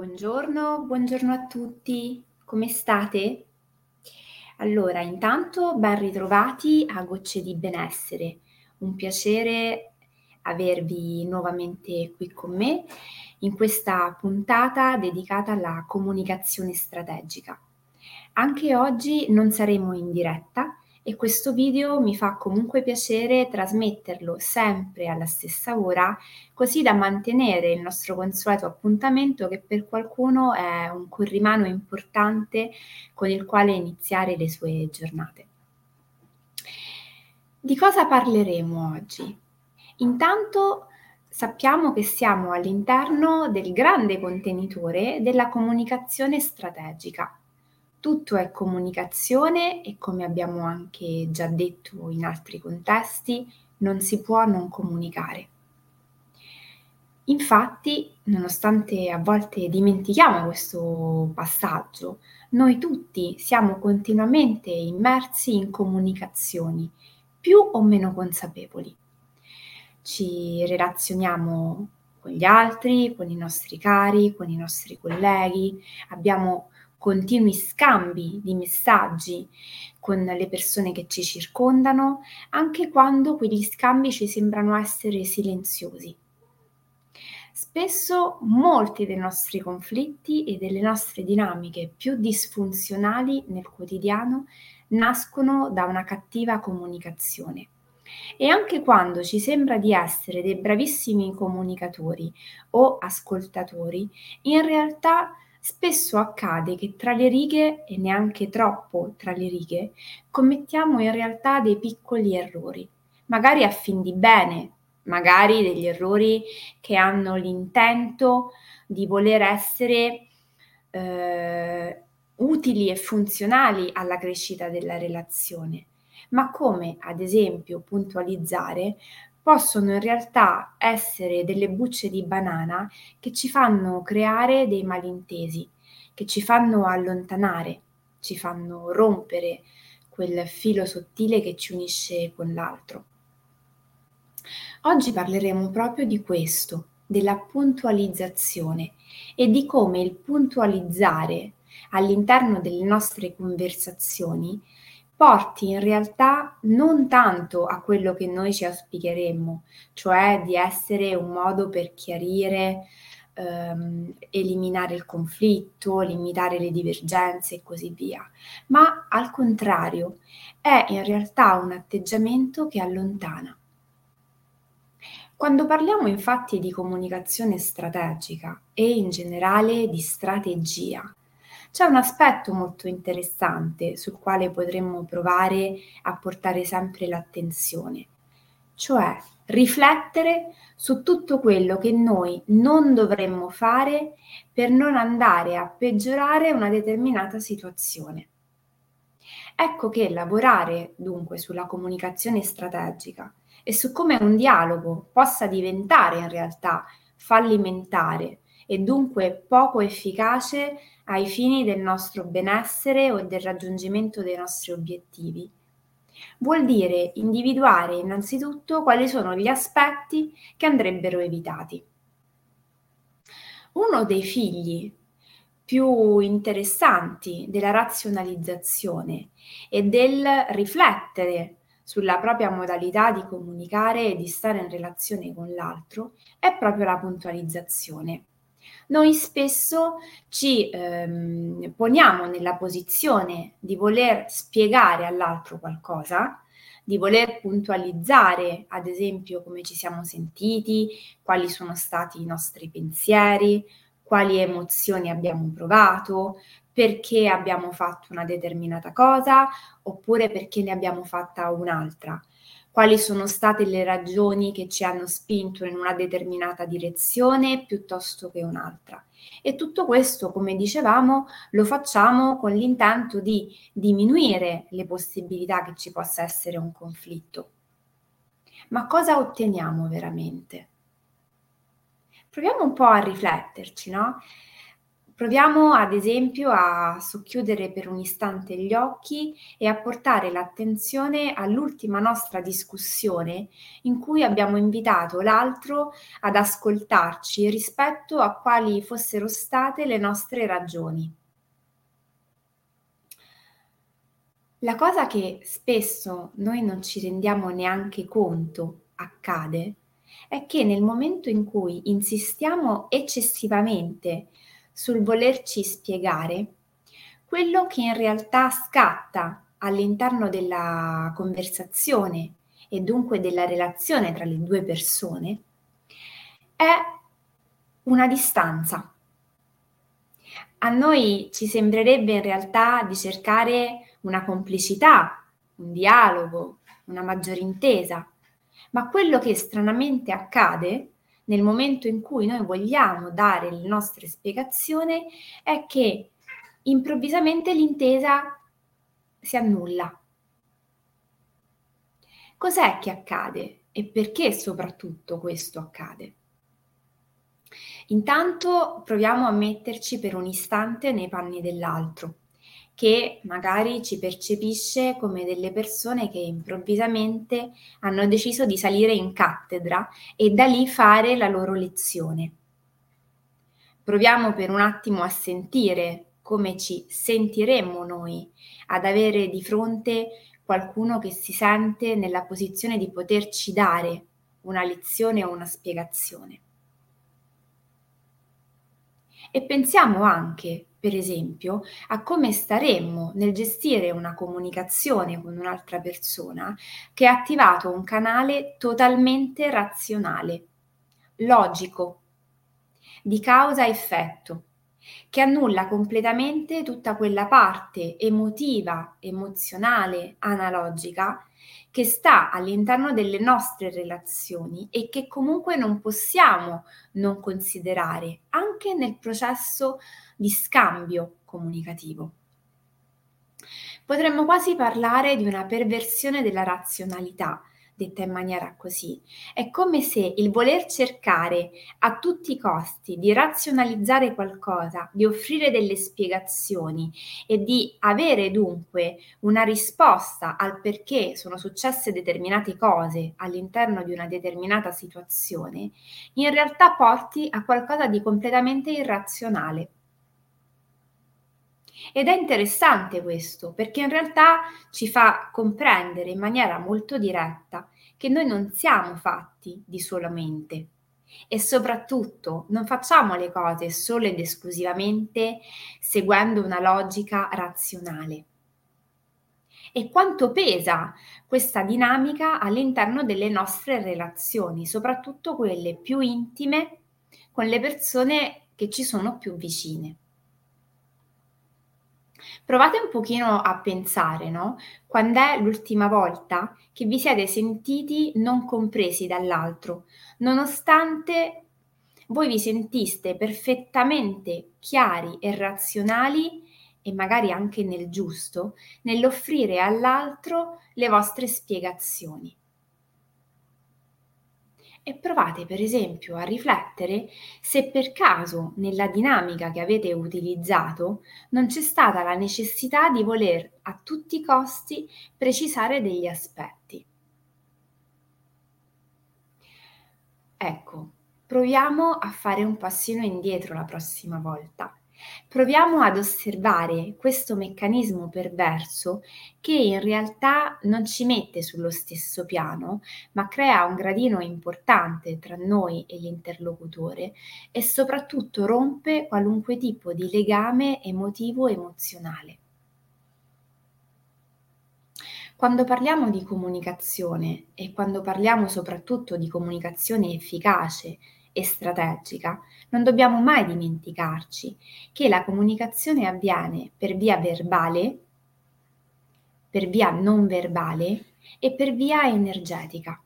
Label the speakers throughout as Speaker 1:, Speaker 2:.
Speaker 1: Buongiorno, buongiorno a tutti, come state? Allora, intanto ben ritrovati a Gocce di Benessere, un piacere avervi nuovamente qui con me in questa puntata dedicata alla comunicazione strategica. Anche oggi non saremo in diretta, e questo video mi fa comunque piacere trasmetterlo sempre alla stessa ora, così da mantenere il nostro consueto appuntamento che per qualcuno è un corrimano importante con il quale iniziare le sue giornate. Di cosa parleremo oggi? Intanto sappiamo che siamo all'interno del grande contenitore della comunicazione strategica tutto è comunicazione e come abbiamo anche già detto in altri contesti, non si può non comunicare. Infatti, nonostante a volte dimentichiamo questo passaggio, noi tutti siamo continuamente immersi in comunicazioni, più o meno consapevoli. Ci relazioniamo con gli altri, con i nostri cari, con i nostri colleghi, abbiamo continui scambi di messaggi con le persone che ci circondano, anche quando quegli scambi ci sembrano essere silenziosi. Spesso molti dei nostri conflitti e delle nostre dinamiche più disfunzionali nel quotidiano nascono da una cattiva comunicazione. E anche quando ci sembra di essere dei bravissimi comunicatori o ascoltatori, in realtà Spesso accade che tra le righe, e neanche troppo tra le righe, commettiamo in realtà dei piccoli errori, magari a fin di bene, magari degli errori che hanno l'intento di voler essere eh, utili e funzionali alla crescita della relazione, ma come ad esempio puntualizzare possono in realtà essere delle bucce di banana che ci fanno creare dei malintesi, che ci fanno allontanare, ci fanno rompere quel filo sottile che ci unisce con l'altro. Oggi parleremo proprio di questo, della puntualizzazione e di come il puntualizzare all'interno delle nostre conversazioni porti in realtà non tanto a quello che noi ci auspicheremmo, cioè di essere un modo per chiarire, ehm, eliminare il conflitto, limitare le divergenze e così via, ma al contrario è in realtà un atteggiamento che allontana. Quando parliamo infatti di comunicazione strategica e in generale di strategia, c'è un aspetto molto interessante sul quale potremmo provare a portare sempre l'attenzione, cioè riflettere su tutto quello che noi non dovremmo fare per non andare a peggiorare una determinata situazione. Ecco che lavorare dunque sulla comunicazione strategica e su come un dialogo possa diventare in realtà fallimentare e dunque poco efficace ai fini del nostro benessere o del raggiungimento dei nostri obiettivi. Vuol dire individuare innanzitutto quali sono gli aspetti che andrebbero evitati. Uno dei figli più interessanti della razionalizzazione e del riflettere sulla propria modalità di comunicare e di stare in relazione con l'altro è proprio la puntualizzazione noi spesso ci ehm, poniamo nella posizione di voler spiegare all'altro qualcosa, di voler puntualizzare, ad esempio, come ci siamo sentiti, quali sono stati i nostri pensieri, quali emozioni abbiamo provato, perché abbiamo fatto una determinata cosa oppure perché ne abbiamo fatta un'altra quali sono state le ragioni che ci hanno spinto in una determinata direzione piuttosto che un'altra. E tutto questo, come dicevamo, lo facciamo con l'intento di diminuire le possibilità che ci possa essere un conflitto. Ma cosa otteniamo veramente? Proviamo un po' a rifletterci, no? Proviamo ad esempio a socchiudere per un istante gli occhi e a portare l'attenzione all'ultima nostra discussione in cui abbiamo invitato l'altro ad ascoltarci rispetto a quali fossero state le nostre ragioni. La cosa che spesso noi non ci rendiamo neanche conto accade è che nel momento in cui insistiamo eccessivamente sul volerci spiegare quello che in realtà scatta all'interno della conversazione e dunque della relazione tra le due persone è una distanza. A noi ci sembrerebbe in realtà di cercare una complicità, un dialogo, una maggiore intesa, ma quello che stranamente accade nel momento in cui noi vogliamo dare le nostre spiegazioni è che improvvisamente l'intesa si annulla. Cos'è che accade e perché soprattutto questo accade? Intanto proviamo a metterci per un istante nei panni dell'altro che magari ci percepisce come delle persone che improvvisamente hanno deciso di salire in cattedra e da lì fare la loro lezione. Proviamo per un attimo a sentire come ci sentiremmo noi ad avere di fronte qualcuno che si sente nella posizione di poterci dare una lezione o una spiegazione. E pensiamo anche per esempio, a come staremmo nel gestire una comunicazione con un'altra persona che ha attivato un canale totalmente razionale, logico, di causa-effetto, che annulla completamente tutta quella parte emotiva, emozionale, analogica che sta all'interno delle nostre relazioni e che comunque non possiamo non considerare anche nel processo di scambio comunicativo. Potremmo quasi parlare di una perversione della razionalità, detta in maniera così. È come se il voler cercare a tutti i costi di razionalizzare qualcosa, di offrire delle spiegazioni e di avere dunque una risposta al perché sono successe determinate cose all'interno di una determinata situazione, in realtà porti a qualcosa di completamente irrazionale. Ed è interessante questo, perché in realtà ci fa comprendere in maniera molto diretta che noi non siamo fatti di solamente e soprattutto non facciamo le cose solo ed esclusivamente seguendo una logica razionale. E quanto pesa questa dinamica all'interno delle nostre relazioni, soprattutto quelle più intime con le persone che ci sono più vicine. Provate un pochino a pensare, no? Quando è l'ultima volta che vi siete sentiti non compresi dall'altro, nonostante voi vi sentiste perfettamente chiari e razionali e magari anche nel giusto nell'offrire all'altro le vostre spiegazioni e provate per esempio a riflettere se per caso nella dinamica che avete utilizzato non c'è stata la necessità di voler a tutti i costi precisare degli aspetti. Ecco, proviamo a fare un passino indietro la prossima volta Proviamo ad osservare questo meccanismo perverso che in realtà non ci mette sullo stesso piano, ma crea un gradino importante tra noi e l'interlocutore e soprattutto rompe qualunque tipo di legame emotivo-emozionale. Quando parliamo di comunicazione e quando parliamo soprattutto di comunicazione efficace e strategica, non dobbiamo mai dimenticarci che la comunicazione avviene per via verbale, per via non verbale e per via energetica.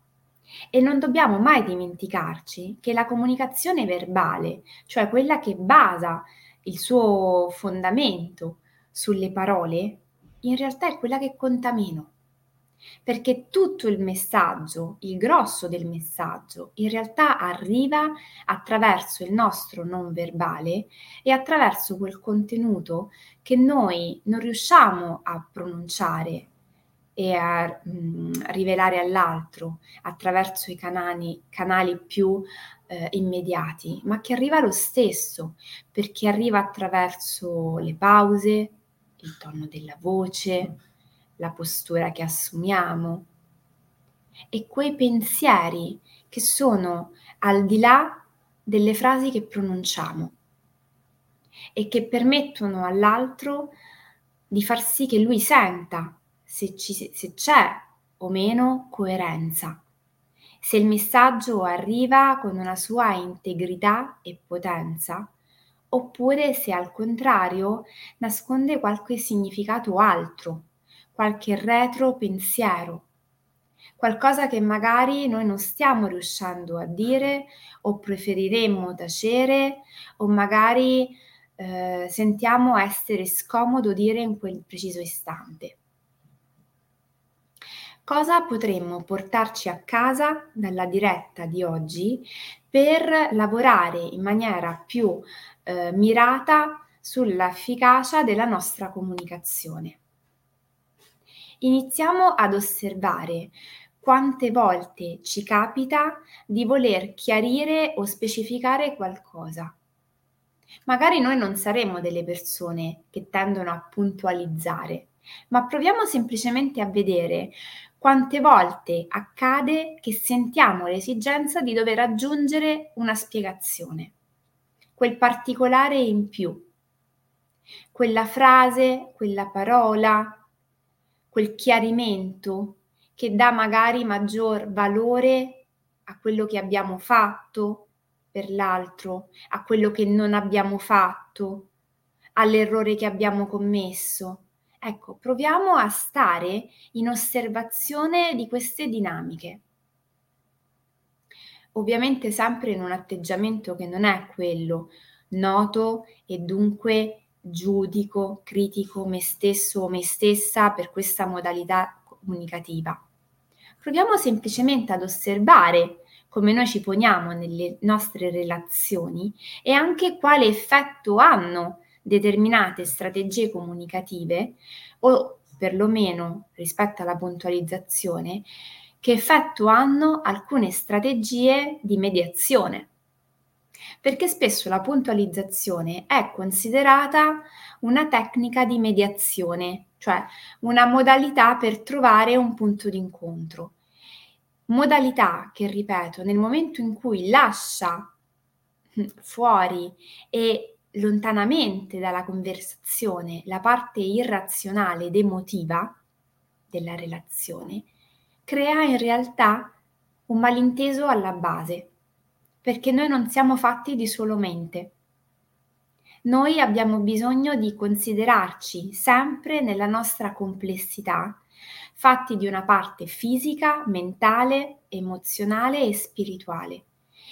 Speaker 1: E non dobbiamo mai dimenticarci che la comunicazione verbale, cioè quella che basa il suo fondamento sulle parole, in realtà è quella che conta meno perché tutto il messaggio, il grosso del messaggio, in realtà arriva attraverso il nostro non verbale e attraverso quel contenuto che noi non riusciamo a pronunciare e a mh, mm, rivelare all'altro attraverso i canali, canali più eh, immediati, ma che arriva lo stesso, perché arriva attraverso le pause, il tono della voce, la postura che assumiamo. E quei pensieri che sono al di là delle frasi che pronunciamo e che permettono all'altro di far sì che lui senta se, ci, se c'è o meno coerenza, se il messaggio arriva con una sua integrità e potenza, oppure se al contrario nasconde qualche significato altro qualche retro pensiero, qualcosa che magari noi non stiamo riuscendo a dire o preferiremmo tacere o magari eh, sentiamo essere scomodo dire in quel preciso istante. Cosa potremmo portarci a casa dalla diretta di oggi per lavorare in maniera più eh, mirata sull'efficacia della nostra comunicazione? Iniziamo ad osservare quante volte ci capita di voler chiarire o specificare qualcosa. Magari noi non saremo delle persone che tendono a puntualizzare, ma proviamo semplicemente a vedere quante volte accade che sentiamo l'esigenza di dover aggiungere una spiegazione, quel particolare in più, quella frase, quella parola, quel chiarimento che dà magari maggior valore a quello che abbiamo fatto per l'altro, a quello che non abbiamo fatto, all'errore che abbiamo commesso. Ecco, proviamo a stare in osservazione di queste dinamiche. Ovviamente sempre in un atteggiamento che non è quello noto e dunque giudico, critico me stesso o me stessa per questa modalità comunicativa. Proviamo semplicemente ad osservare come noi ci poniamo nelle nostre relazioni e anche quale effetto hanno determinate strategie comunicative o perlomeno rispetto alla puntualizzazione, che effetto hanno alcune strategie di mediazione perché spesso la puntualizzazione è considerata una tecnica di mediazione, cioè una modalità per trovare un punto d'incontro. Modalità che, ripeto, nel momento in cui lascia hm, fuori e lontanamente dalla conversazione la parte irrazionale ed emotiva della relazione, crea in realtà un malinteso alla base perché noi non siamo fatti di solo mente. Noi abbiamo bisogno di considerarci sempre nella nostra complessità, fatti di una parte fisica, mentale, emozionale e spirituale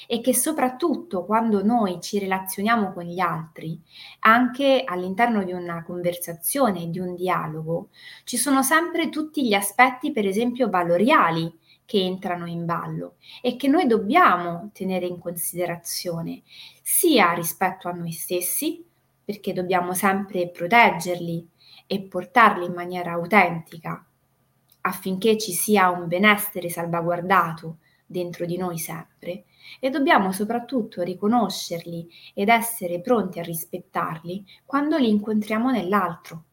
Speaker 1: e che soprattutto quando noi ci relazioniamo con gli altri, anche all'interno di una conversazione, di un dialogo, ci sono sempre tutti gli aspetti, per esempio, valoriali che entrano in ballo e che noi dobbiamo tenere in considerazione sia rispetto a noi stessi, perché dobbiamo sempre proteggerli e portarli in maniera autentica affinché ci sia un benessere salvaguardato dentro di noi sempre e dobbiamo soprattutto riconoscerli ed essere pronti a rispettarli quando li incontriamo nell'altro.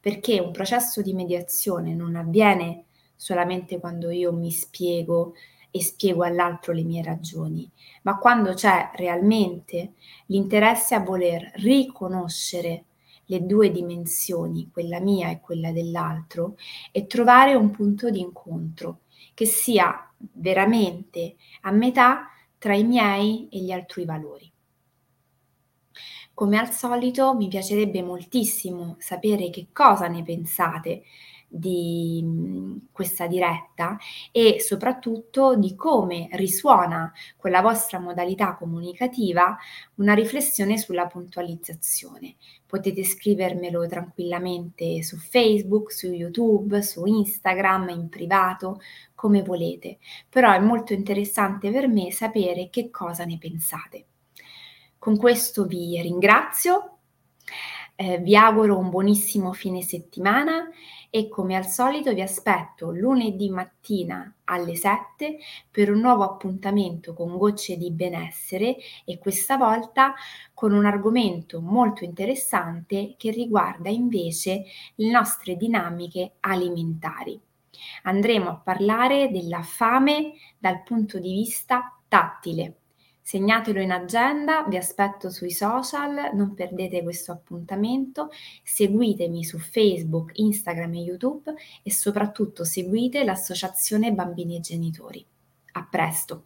Speaker 1: Perché un processo di mediazione non avviene solamente quando io mi spiego e spiego all'altro le mie ragioni, ma quando c'è realmente l'interesse a voler riconoscere le due dimensioni, quella mia e quella dell'altro, e trovare un punto di incontro che sia veramente a metà tra i miei e gli altrui valori. Come al solito mi piacerebbe moltissimo sapere che cosa ne pensate di questa diretta e soprattutto di come risuona con la vostra modalità comunicativa una riflessione sulla puntualizzazione. Potete scrivermelo tranquillamente su Facebook, su YouTube, su Instagram, in privato, come volete, però è molto interessante per me sapere che cosa ne pensate. Con questo vi ringrazio, eh, vi auguro un buonissimo fine settimana e come al solito vi aspetto lunedì mattina alle 7 per un nuovo appuntamento con Gocce di Benessere e questa volta con un argomento molto interessante che riguarda invece le nostre dinamiche alimentari. Andremo a parlare della fame dal punto di vista tattile. Segnatelo in agenda, vi aspetto sui social, non perdete questo appuntamento, seguitemi su Facebook, Instagram e YouTube e soprattutto seguite l'associazione Bambini e Genitori. A presto!